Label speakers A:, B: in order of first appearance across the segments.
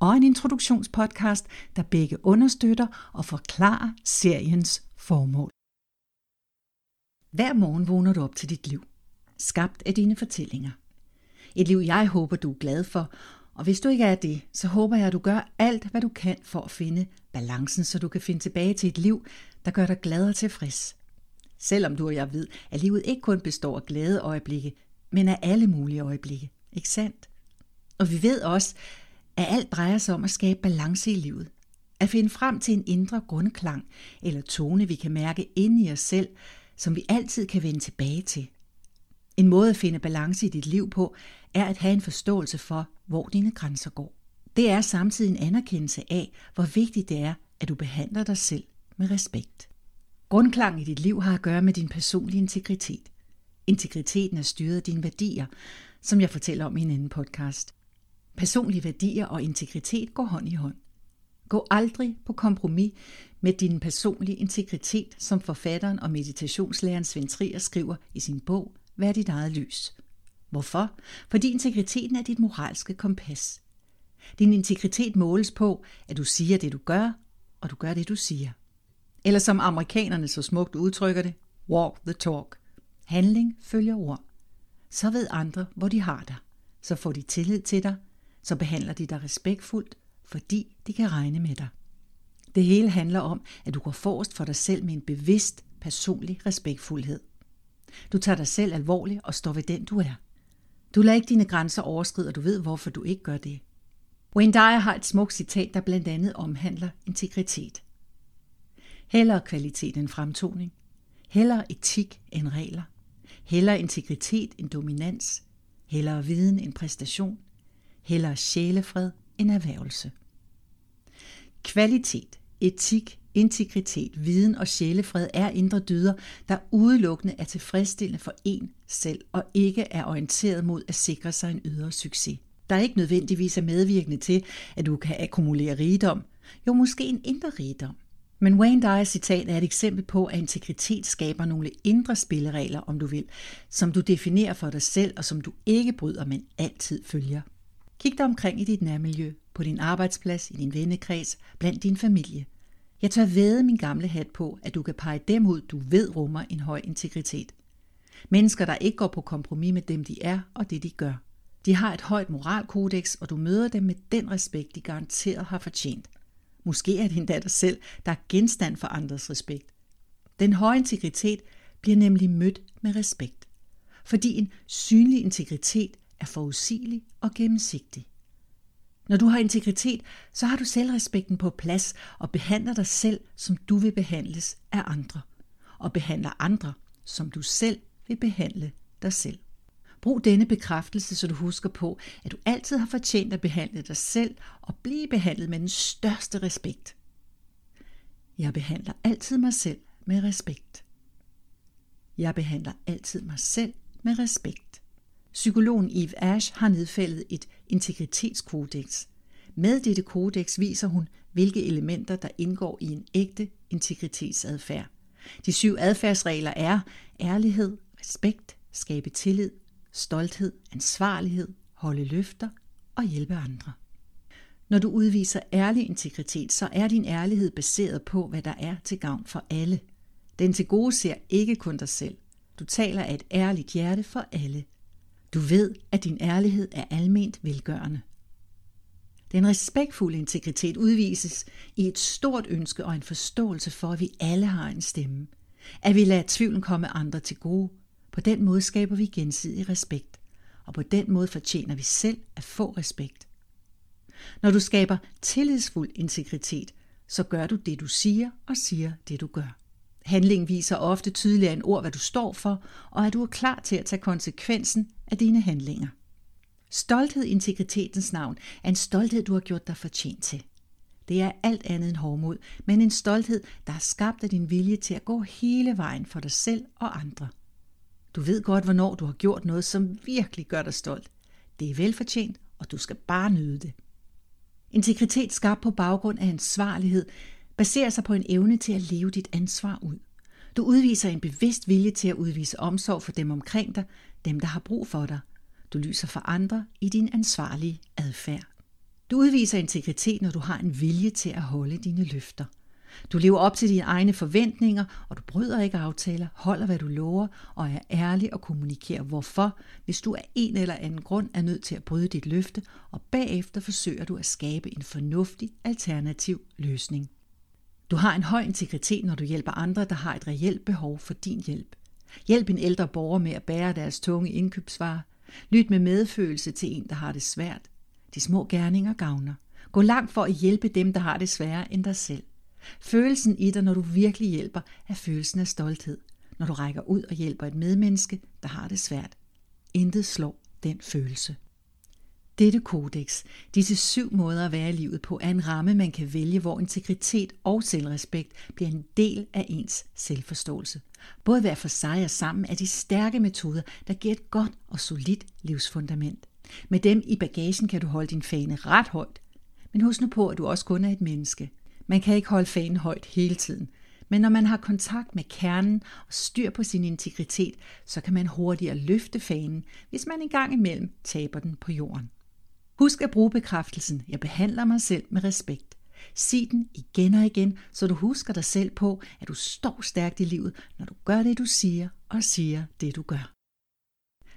A: og en introduktionspodcast, der begge understøtter og forklarer seriens formål. Hver morgen vågner du op til dit liv, skabt af dine fortællinger. Et liv, jeg håber, du er glad for, og hvis du ikke er det, så håber jeg, at du gør alt, hvad du kan for at finde balancen, så du kan finde tilbage til et liv, der gør dig glad og tilfreds. Selvom du og jeg ved, at livet ikke kun består af glade øjeblikke, men af alle mulige øjeblikke. Ikke sandt? Og vi ved også, at alt drejer sig om at skabe balance i livet. At finde frem til en indre grundklang eller tone, vi kan mærke inde i os selv, som vi altid kan vende tilbage til. En måde at finde balance i dit liv på, er at have en forståelse for, hvor dine grænser går. Det er samtidig en anerkendelse af, hvor vigtigt det er, at du behandler dig selv med respekt. Grundklang i dit liv har at gøre med din personlige integritet. Integriteten er styret af dine værdier, som jeg fortæller om i en anden podcast. Personlige værdier og integritet går hånd i hånd. Gå aldrig på kompromis med din personlige integritet, som forfatteren og meditationslæreren Svend Trier skriver i sin bog Vær dit eget lys. Hvorfor? Fordi integriteten er dit moralske kompas. Din integritet måles på, at du siger det, du gør, og du gør det, du siger. Eller som amerikanerne så smukt udtrykker det, walk the talk. Handling følger ord. Så ved andre, hvor de har dig. Så får de tillid til dig, så behandler de dig respektfuldt, fordi de kan regne med dig. Det hele handler om, at du går forrest for dig selv med en bevidst, personlig respektfuldhed. Du tager dig selv alvorligt og står ved den, du er. Du lader ikke dine grænser overskride, og du ved, hvorfor du ikke gør det. Wayne Dyer har et smukt citat, der blandt andet omhandler integritet. Hellere kvalitet end fremtoning. Hellere etik end regler. Hellere integritet end dominans. Hellere viden end præstation hellere sjælefred end erhvervelse. Kvalitet, etik, integritet, viden og sjælefred er indre dyder, der udelukkende er tilfredsstillende for en selv og ikke er orienteret mod at sikre sig en ydre succes. Der er ikke nødvendigvis er medvirkende til, at du kan akkumulere rigdom, jo måske en indre rigdom. Men Wayne Dyers citat er et eksempel på, at integritet skaber nogle indre spilleregler, om du vil, som du definerer for dig selv og som du ikke bryder, men altid følger. Kig dig omkring i dit nærmiljø, på din arbejdsplads, i din vennekreds, blandt din familie. Jeg tør væde min gamle hat på, at du kan pege dem ud, du ved rummer en høj integritet. Mennesker, der ikke går på kompromis med dem, de er og det, de gør. De har et højt moralkodex, og du møder dem med den respekt, de garanteret har fortjent. Måske er det endda dig selv, der er genstand for andres respekt. Den høje integritet bliver nemlig mødt med respekt. Fordi en synlig integritet er forudsigelig og gennemsigtig. Når du har integritet, så har du selvrespekten på plads og behandler dig selv, som du vil behandles af andre. Og behandler andre, som du selv vil behandle dig selv. Brug denne bekræftelse, så du husker på, at du altid har fortjent at behandle dig selv og blive behandlet med den største respekt. Jeg behandler altid mig selv med respekt. Jeg behandler altid mig selv med respekt. Psykologen Eve Ash har nedfældet et integritetskodex. Med dette kodex viser hun, hvilke elementer, der indgår i en ægte integritetsadfærd. De syv adfærdsregler er ærlighed, respekt, skabe tillid, stolthed, ansvarlighed, holde løfter og hjælpe andre. Når du udviser ærlig integritet, så er din ærlighed baseret på, hvad der er til gavn for alle. Den til gode ser ikke kun dig selv. Du taler af et ærligt hjerte for alle. Du ved, at din ærlighed er alment velgørende. Den respektfulde integritet udvises i et stort ønske og en forståelse for, at vi alle har en stemme. At vi lader tvivlen komme andre til gode. På den måde skaber vi gensidig respekt, og på den måde fortjener vi selv at få respekt. Når du skaber tillidsfuld integritet, så gør du det, du siger, og siger det, du gør. Handling viser ofte tydeligere end ord, hvad du står for, og at du er klar til at tage konsekvensen af dine handlinger. Stolthed i integritetens navn er en stolthed, du har gjort dig fortjent til. Det er alt andet end hårdmod, men en stolthed, der er skabt af din vilje til at gå hele vejen for dig selv og andre. Du ved godt, hvornår du har gjort noget, som virkelig gør dig stolt. Det er velfortjent, og du skal bare nyde det. Integritet skabt på baggrund af ansvarlighed baserer sig på en evne til at leve dit ansvar ud. Du udviser en bevidst vilje til at udvise omsorg for dem omkring dig, dem der har brug for dig. Du lyser for andre i din ansvarlige adfærd. Du udviser integritet, når du har en vilje til at holde dine løfter. Du lever op til dine egne forventninger, og du bryder ikke aftaler, holder hvad du lover og er ærlig og kommunikerer hvorfor, hvis du af en eller anden grund er nødt til at bryde dit løfte, og bagefter forsøger du at skabe en fornuftig alternativ løsning. Du har en høj integritet, når du hjælper andre, der har et reelt behov for din hjælp. Hjælp en ældre borger med at bære deres tunge indkøbsvarer. Lyt med medfølelse til en, der har det svært. De små gerninger gavner. Gå langt for at hjælpe dem, der har det sværere end dig selv. Følelsen i dig, når du virkelig hjælper, er følelsen af stolthed. Når du rækker ud og hjælper et medmenneske, der har det svært. Intet slår den følelse. Dette kodex, disse syv måder at være i livet på, er en ramme, man kan vælge, hvor integritet og selvrespekt bliver en del af ens selvforståelse. Både hver for sig og sammen er de stærke metoder, der giver et godt og solidt livsfundament. Med dem i bagagen kan du holde din fane ret højt. Men husk nu på, at du også kun er et menneske. Man kan ikke holde fanen højt hele tiden. Men når man har kontakt med kernen og styr på sin integritet, så kan man hurtigere løfte fanen, hvis man engang imellem taber den på jorden. Husk at bruge bekræftelsen, jeg behandler mig selv med respekt. Sig den igen og igen, så du husker dig selv på, at du står stærkt i livet, når du gør det, du siger, og siger det, du gør.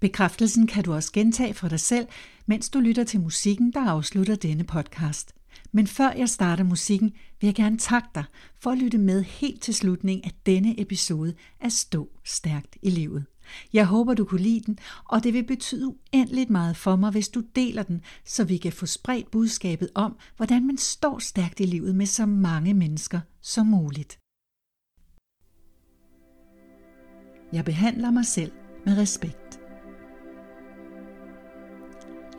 A: Bekræftelsen kan du også gentage for dig selv, mens du lytter til musikken, der afslutter denne podcast. Men før jeg starter musikken, vil jeg gerne takke dig for at lytte med helt til slutningen af denne episode af Stå Stærkt i Livet. Jeg håber, du kunne lide den, og det vil betyde uendeligt meget for mig, hvis du deler den, så vi kan få spredt budskabet om, hvordan man står stærkt i livet med så mange mennesker som muligt. Jeg behandler mig selv med respekt.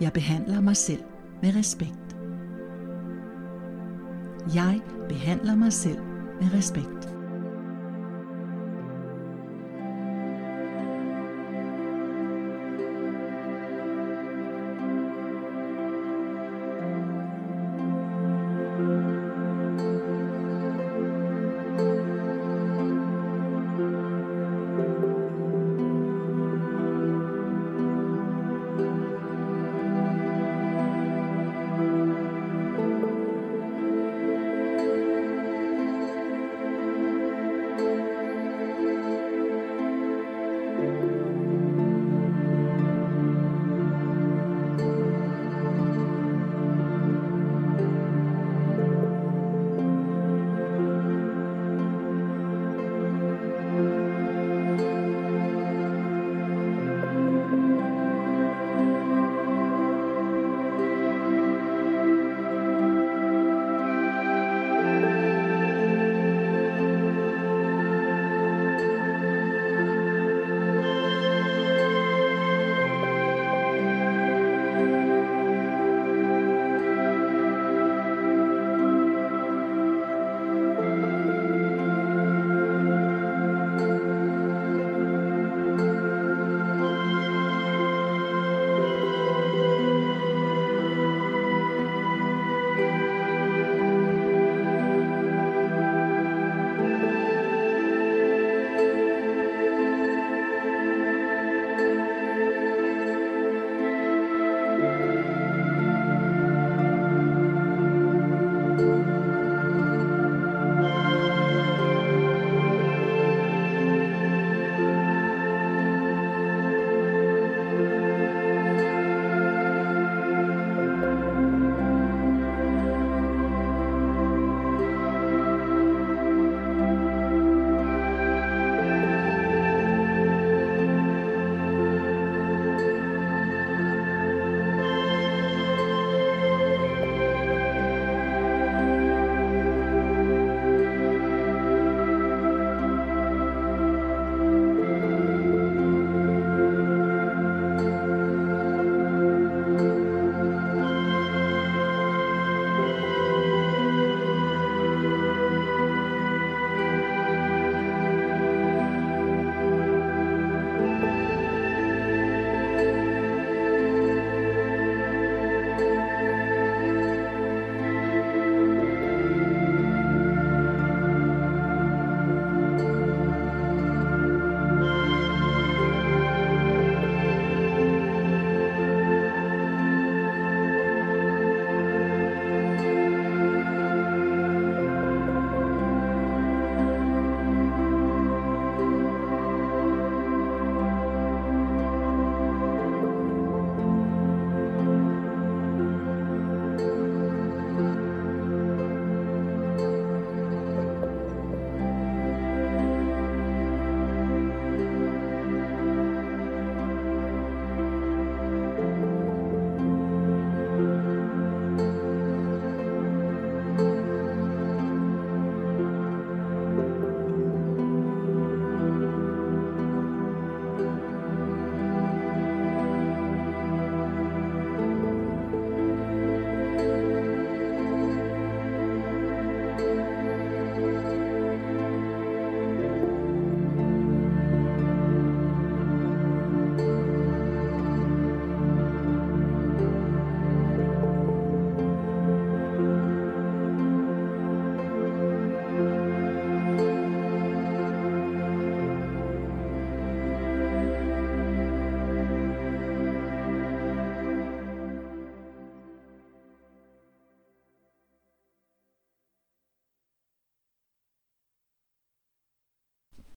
A: Jeg behandler mig selv med respekt. Jeg behandler mig selv med respekt.